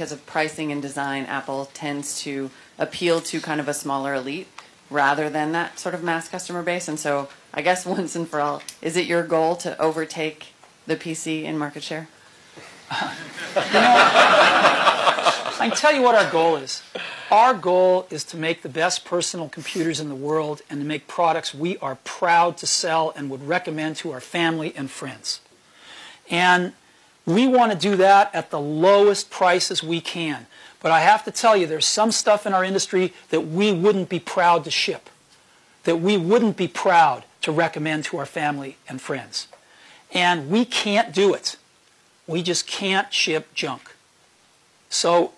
because of pricing and design, Apple tends to appeal to kind of a smaller elite rather than that sort of mass customer base. And so, I guess once and for all, is it your goal to overtake the PC in market share? I can tell you what our goal is. Our goal is to make the best personal computers in the world and to make products we are proud to sell and would recommend to our family and friends. And we want to do that at the lowest prices we can. But I have to tell you, there's some stuff in our industry that we wouldn't be proud to ship, that we wouldn't be proud to recommend to our family and friends. And we can't do it. We just can't ship junk. So